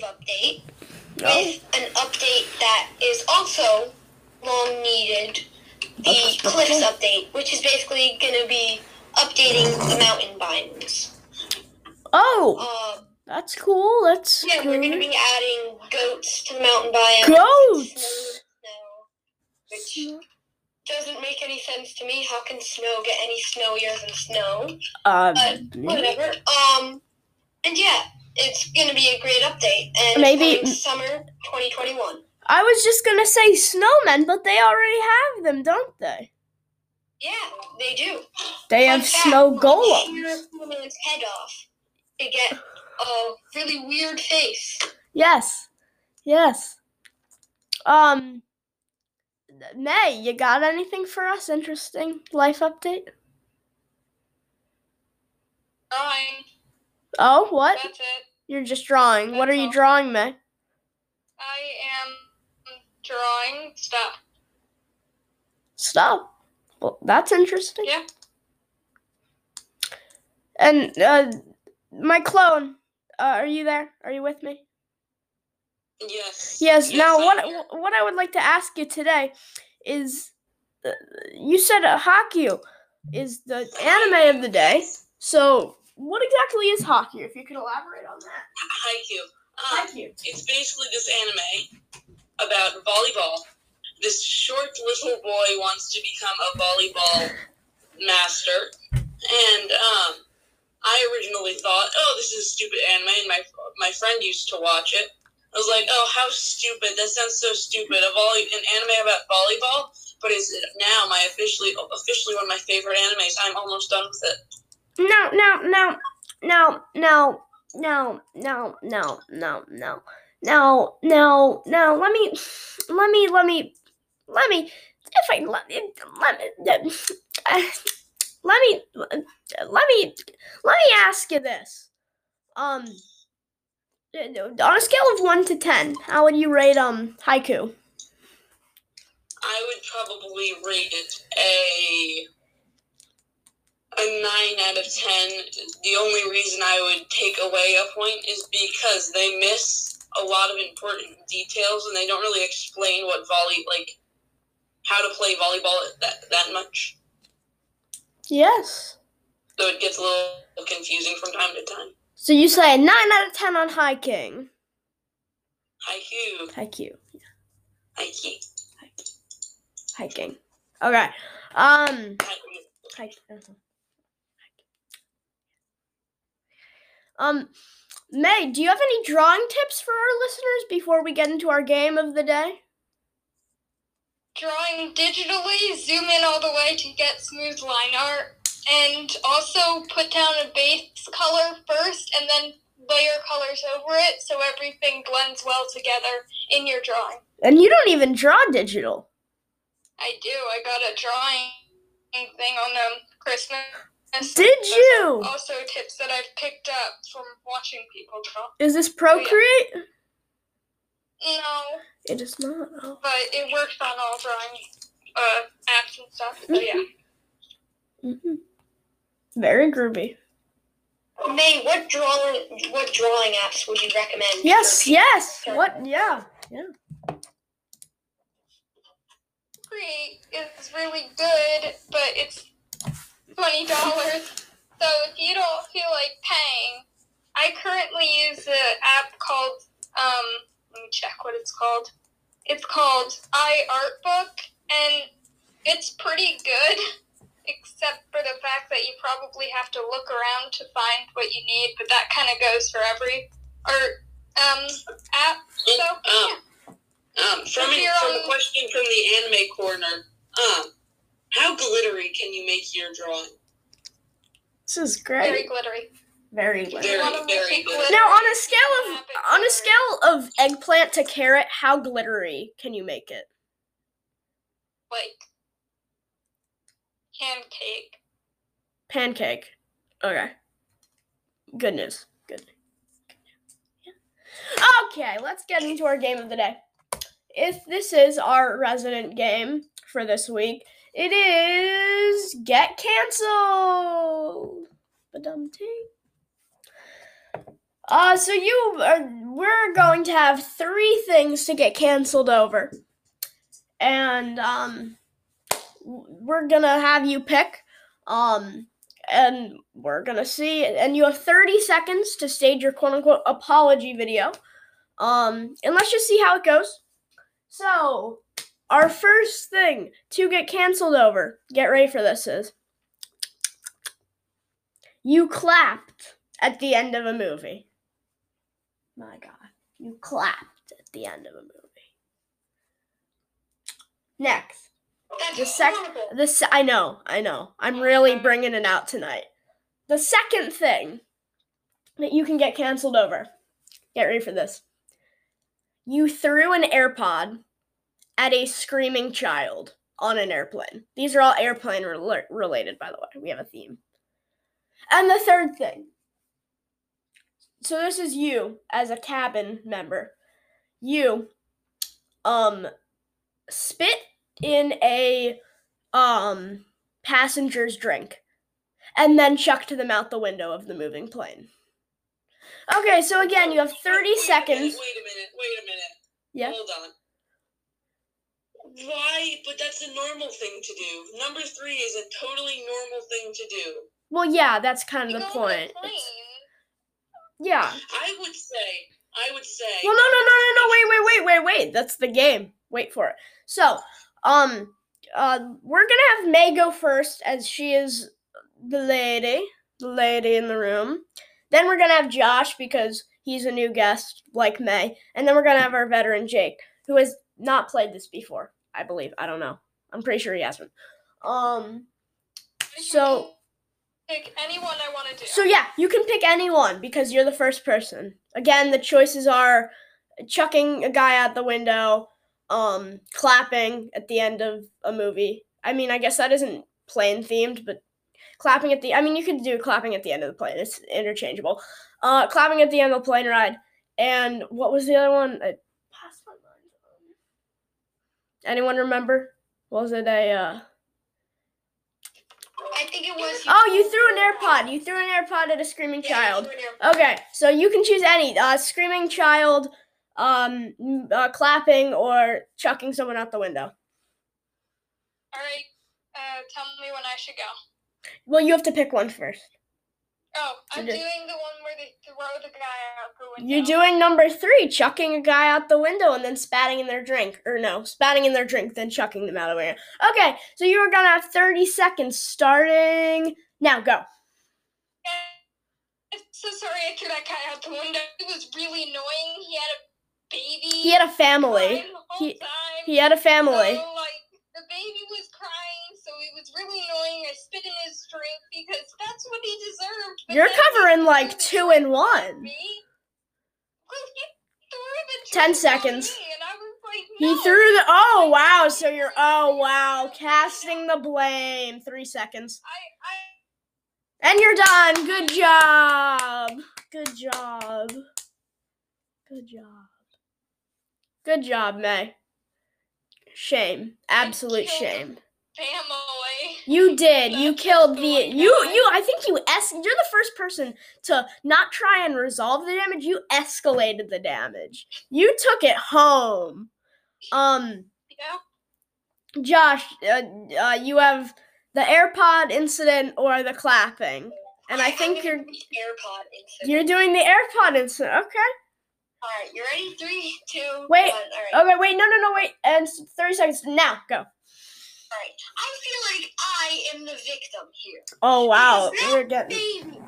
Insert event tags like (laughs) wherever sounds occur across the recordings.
wave update with an update that is also long needed. The Okay. cliffs update, which is basically going to be updating the mountain biomes. Oh, Uh, that's cool. That's yeah, we're going to be adding goats to the mountain biome. Goats. Snow, which doesn't make any sense to me. How can snow get any snowier than snow? Uh, But whatever. Um, and yeah, it's gonna be a great update, and Maybe- it's coming summer 2021. I was just gonna say snowmen, but they already have them, don't they? Yeah, they do. They Fun have fact, snow golems. Head off to get a really weird face. Yes, yes. Um, May, you got anything for us? Interesting life update? Drawing. Oh, what? That's it. You're just drawing. What are That's you drawing, May? I am drawing stuff. Stop. Well, that's interesting. Yeah. And uh, my clone, uh, are you there? Are you with me? Yes. Yes. now, I'm what here. what I would like to ask you today is, uh, you said uh, Hakyu is the anime of the day. So, what exactly is Hakyu? If you could elaborate on that. Haikyuu. Um, Hakyu. it's basically this anime about volleyball. This short little boy wants to become a volleyball master, and um, I originally thought, oh, this is a stupid anime, and my my friend used to watch it. I was like, oh, how stupid! That sounds so stupid. A volley, an anime about volleyball, but it's now my officially officially one of my favorite animes. I'm almost done with it. No, no, no, no, no, no, no, no, no, no, no, no, no. Let me, let me, let me, let me. If I let me, let me, uh, let me, let me, let me ask you this. Um, on a scale of one to ten, how would you rate um haiku? I would probably rate it a a nine out of ten. The only reason I would take away a point is because they miss a lot of important details and they don't really explain what volley like how to play volleyball that that much. Yes. So it gets a little confusing from time to time. So you say nine out of ten on hiking. Haiku, Haiku. Yeah. Haiku, Hiking. Okay. Um. haiku. Um, May, do you have any drawing tips for our listeners before we get into our game of the day? Drawing digitally, zoom in all the way to get smooth line art, and also put down a base color first and then layer colors over it so everything blends well together in your drawing. And you don't even draw digital. I do. I got a drawing thing on um, Christmas. Did Those are you? Also, tips that I've picked up from watching people draw. Is this Procreate? No, It is not. Oh. but it works on all drawing uh, apps and stuff. So yeah. hmm Very groovy. May, what drawing what drawing apps would you recommend? Yes, yes. to- What? Yeah, yeah. Create is really good, but it's twenty dollars. So if you don't feel like paying, I currently use an app called um. Let me check what it's called. It's called iArtbook, and it's pretty good, (laughs) except for the fact that you probably have to look around to find what you need. But that kind of goes for every art um app. So yeah. Um, from, from a question from the anime corner, um, how glittery can you make your drawing? This is very great. glittery. Very glittery. Very, want 'em very glittery, Now, on a scale of on a scale of eggplant to carrot, how glittery can you make it? like pancake. Pancake. Okay. Good news. Good. Yeah. Okay, let's get into our game of the day. If this is our resident game for this week, it is Get Cancelled. Uh, so you are, we're going to have three things to get canceled over, and um, we're gonna have you pick, um, and we're gonna see, and you have thirty seconds to stage your quote unquote apology video, um, and let's just see how it goes. So, our first thing to get canceled over, get ready for this is you clapped at the end of a movie. My God, you clapped at the end of a movie. Next, The second, the se- I know, I know, I'm really bringing it out tonight. The second thing that you can get canceled over. Get ready for this. You threw an AirPod at a screaming child on an airplane. These are all airplane rela- related, by the way. We have a theme. And the third thing. So this is you as a cabin member. You um spit in a um passenger's drink and then chucked them out the window of the moving plane. Okay, so again, you have 30 Wait seconds. Wait a minute. Wait a minute. Yeah. Hold on. Why? But that's a normal thing to do. Number three is a totally normal thing to do. Well, yeah, that's kind You of the on a point. Yeah. I would say. I would say. Well, no, no, no, no, no. Wait, wait, wait, wait, wait. That's the game. Wait for it. So, um, uh, we're gonna have May go first, as she is the lady, the lady in the room. Then we're gonna have Josh because he's a new guest, like May, and then we're gonna have our veteran Jake, who has not played this before. I believe. I don't know. I'm pretty sure he hasn't. Um. So- pick anyone I want to do. So yeah, you can pick anyone because you're the first person. Again, the choices are chucking a guy out the window, um, clapping at the end of a movie. I mean, I guess that isn't plane themed, but clapping at the I mean, you could do clapping at the end of the plane. It's interchangeable. Uh, clapping at the end of the plane ride. And what was the other one? I passed my mind. Um, Anyone remember? Was it a uh I think it was. Oh, you threw an AirPod. You threw an AirPod at a screaming Yeah, child. threw an AirPod. Okay, so you can choose any uh, screaming child, um, uh, clapping, or chucking someone out the window. All right. Uh, tell me when I should go. Well, you have to pick one first. Oh, I'm doing the one where they throw the guy out the window. You're doing number three, chucking a guy out the window and then spatting in their drink. Or no, spatting in their drink, then chucking them out of the window. Okay, so you are gonna have 30 seconds starting now. Go. I'm so sorry I threw that guy out the window. It was really annoying. He had a baby. He had a family. crying the whole He- He had a family. So, annoying. I spit in his drink because that's what he deserved. but You're covering like two and on one. Me. Well, (laughs) he threw the 10 seconds. me, and I was like, He threw the. Oh wow! So you're. Oh wow! Casting the blame. Three seconds. I, I And you're done. Good job. Good job. Good job. Good job, May. Shame. Absolute shame. family. You did. You killed the you you I think you es you're the first person to not try and resolve the damage. You escalated the damage. You took it home. Um Yeah. Josh, uh, uh, you have the AirPod incident or the clapping. And I think you're the AirPod incident. you're doing the AirPod incident. Okay. All right, you ready? Three, two, Wait. one. All right. Okay, wait, no, no, no, wait. And 30 seconds. Now, go. Right. I feel like I am the victim here. Oh, wow. We're that getting. baby,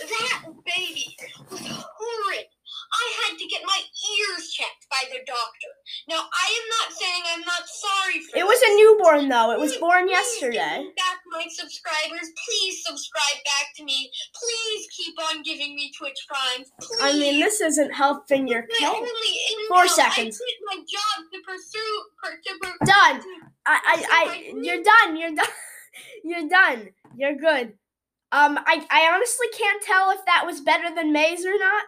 that baby was horrid. I had to get my ears checked by the doctor. Now, I am not saying I'm not sorry for It was a newborn, though. It was Please- born yesterday. back my subscribers. Please subscribe back to me. Please keep on giving me Twitch Primes. Please. I mean, this isn't helping your income. Four seconds. I quit my job to pursue. To Done. I, I, I, you're done. You're done. (laughs) You're done. You're good. Um, I, I honestly can't tell if that was better than May's or not.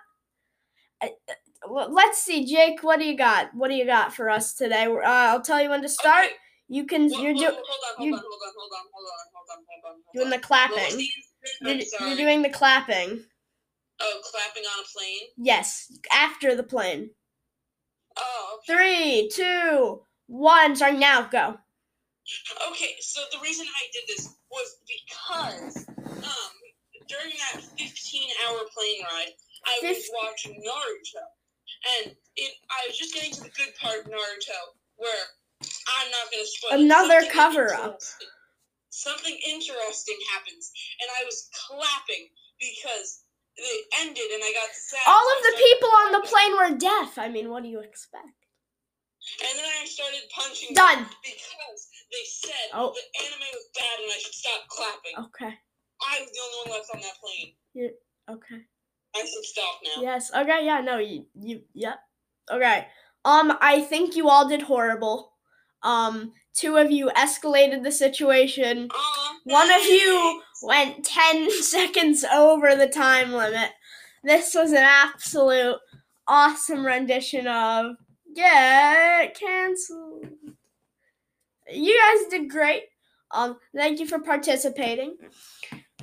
I- uh, Let's see, Jake. What do you got? What do you got for us today? Uh, I'll tell you when to start. Okay. You can. Well, You're well, do, hold on, on, hold on, hold on, hold on, hold on, hold on, hold on. doing the clapping. You're, you're doing the clapping. Oh, clapping on a plane. Yes, after the plane. Oh, okay. Three, two, one. Sorry, now go. Okay, so the reason I did this was because um during that 15 hour plane ride, I was watching Naruto. And it I was just getting to the good part of Naruto where I'm not gonna spoil Another something cover-up. Something interesting happens, and I was clapping because it ended and I got sad. All of the people on the plane were deaf. I mean, what do you expect? And then I started punching Done. because they said Oh. the anime was bad and I should stop clapping. Okay. I was the only one left on that plane. Okay. I should stop now. Yes. Okay. Yeah. No. You. You. Yep. Okay. Um. I think you all did horrible. Um. Two of you escalated the situation. Aw, One of you went 10 (laughs) seconds over the time limit. This was an absolute awesome rendition of Get Cancelled. You guys did great. Um, thank you for participating.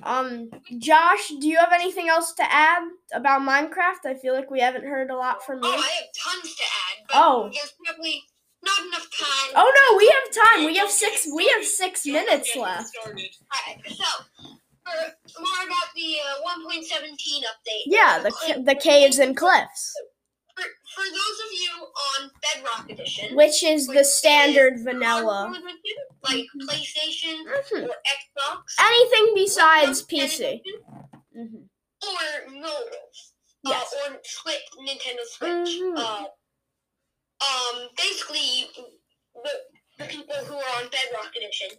Um, Josh, do you have anything else to add about Minecraft? I feel like we haven't heard a lot from you. Oh. I have tons to add, but Oh. there's probably not enough time. Oh no, we have time. We have six. We have six minutes left. Alright, so for more about the uh, 1.17 update. Yeah, the the caves and cliffs. For, for those of you on Bedrock Edition, which is the standard vanilla. edition, like PlayStation Mhm. or Xbox, Anything besides PC. edition, hmm or mobile, Yes. uh, or Switch, Nintendo Switch. Mhm. Uh, um, basically, the, the people who are on Bedrock Edition,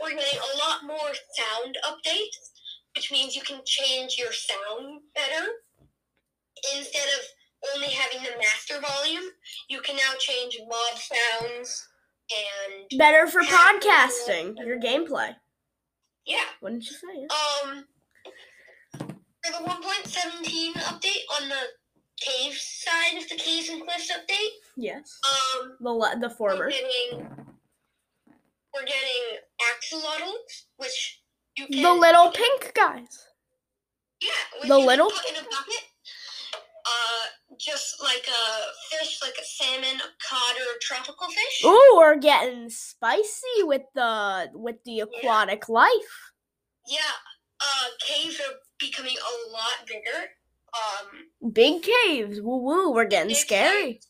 we're getting a lot more sound updates, which means you can change your sound better. Instead of only having the master volume, you can now change mob sounds and Better for podcasting. Your gameplay. yeah. Wouldn't you say? Um, for the 1.17 update on the cave side of the caves and cliffs update, Yes. um, The the we're former. getting we're getting axolotls, which you can The little pink guys. yeah, the little- put in a bucket. Uh, just like a fish, like a salmon, a cod, or a tropical fish. Ooh, we're getting spicy with the with the aquatic life. Yeah, uh, caves are becoming a lot bigger. Um, Big caves. Woo woo. We're getting scary.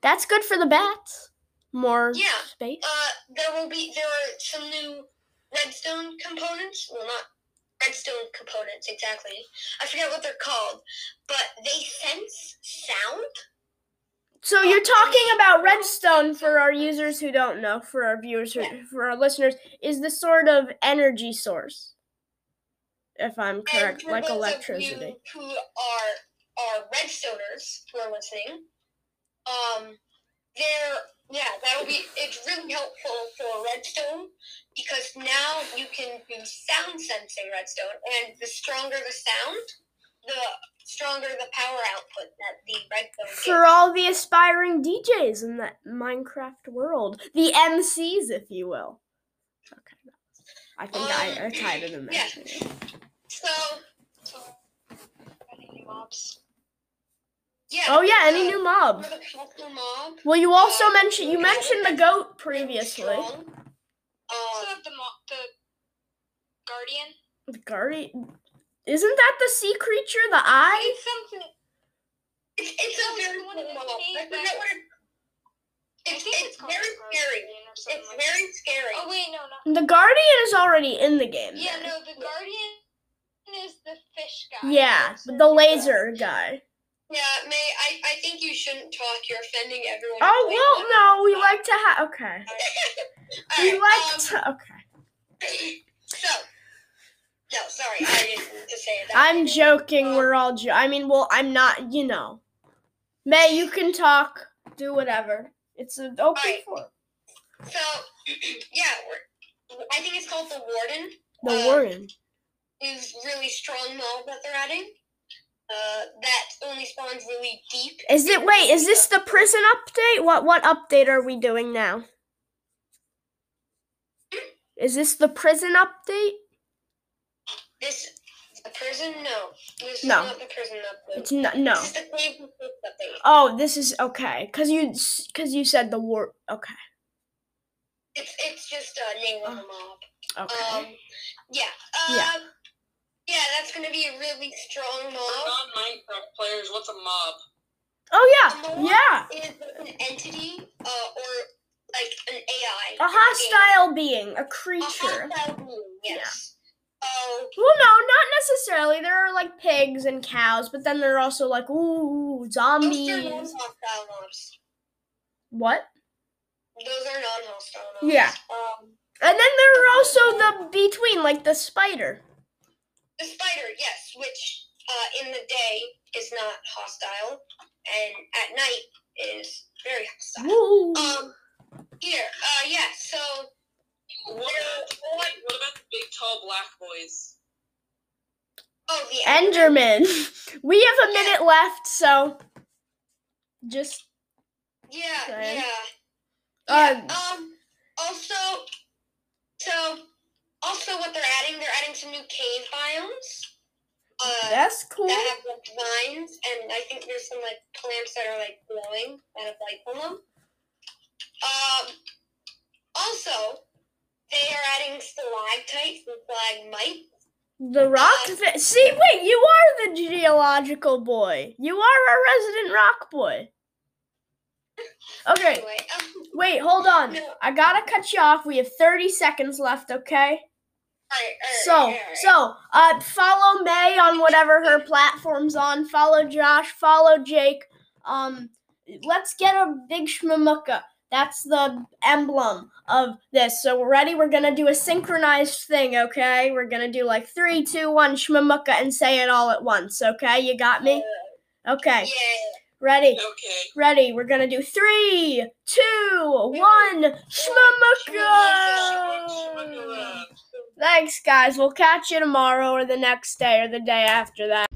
That's good for the bats. More Yeah. space. Uh, there will be there are some new redstone components. Well, not redstone components exactly. I forget what they're called, but they sense sound. So you're talking about redstone for our users who don't know, for our viewers, who, Yeah. for our listeners, is the sort of energy source. If I'm And correct, for like those electricity. Of you who are are redstoners who are listening, um, they're yeah, that'll be it's really helpful for redstone because now you can do sound sensing redstone, and the stronger the sound, the stronger the power output that the redstone gives. For all the aspiring DJs in that Minecraft world, the MCs, if you will. Okay, I think I, I um, tied it in there. yeah. So So, mobs? Yeah. Oh yeah, any uh, new for mob? the mob. Well, you also uh, mentioned you mentioned the goat previously. strong. Also Um, have the mo- the guardian. The guardian, isn't that the sea creature? The eye? It's something. It's, it's No, a very the cool in mob. I forget what it. It's, it's, it's, very scary. guardian or something It's like very scary. Oh wait, no, not. The guardian is already in the game. Yeah, then. no, the guardian is the fish guy. Yeah, the fish guy. laser guy. Yeah, May, I, I think you shouldn't talk. You're offending everyone. Oh well, no, we like to have. Okay, (laughs) we Alright, like um, to. Okay, (clears throat) So, no, sorry, I didn't to say that. I'm joking. Um, We're all. Jo- I mean, well, I'm not. You know, May, you can talk. Do whatever. It's an open Alright. forum. So, (clears throat) yeah, we're, I think it's called the Warden. The uh, warden. Is really strong mob that they're adding. Uh, that only spawns really deep. Is it? Wait, is this the prison update? What what update are we doing now? Is this the prison update? This the prison? No. This No. is not the prison update. It's not. No. This is the Cave update. Oh, this is okay. Cause you, cause you said the word. Okay. It's it's just a name of the mob. Okay. Um, yeah. Uh, Yeah. Yeah. that's gonna be a really strong For mob. non-Minecraft players, what's a mob? oh A yeah. mob Yeah. is an entity, uh, or like an AI. A in the game. hostile being, a A creature. hostile being. Yes. Oh, Well, no, not necessarily. There are like pigs and cows, but then there are also like ooh those are zombies. non-hostile mobs. What? Those are non-hostile mobs. Yeah. Um, And then there are also the between, like the spider. The spider, yes, which uh, in the day is not hostile, and at night is very hostile. Woo. Um, here, uh, yeah. So What about, what, what about the big tall black boys? Oh, the Enderman. (laughs) We have a minute left, so just Yeah, Okay. yeah. uh, Yeah. Um. Also, so also what they're adding, they're adding some new cave biomes. Uh, that's cool. that have like vines, and I think there's some like plants that are like glowing that have light on them. Um. Also, they are adding stalactites and stalagmites. The rock. Fa- See, wait, you are the geological boy. You are a resident rock boy. (laughs) Okay, Anyway, um, wait, hold on. No. I gotta cut you off. We have 30 seconds left, okay? So, so, uh, follow May on whatever her platform's on. Follow Josh. Follow Jake. Um, let's get a big shmamuka. That's the emblem of this. So we're ready. We're gonna do a synchronized thing, okay? We're gonna do like three, two, one, shmamuka, and say it all at once. Okay, you got me? Okay, Yeah. Ready, Okay. ready. We're gonna do three, two, one, shmamuka. Thanks, guys. We'll catch you tomorrow or the next day or the day after that.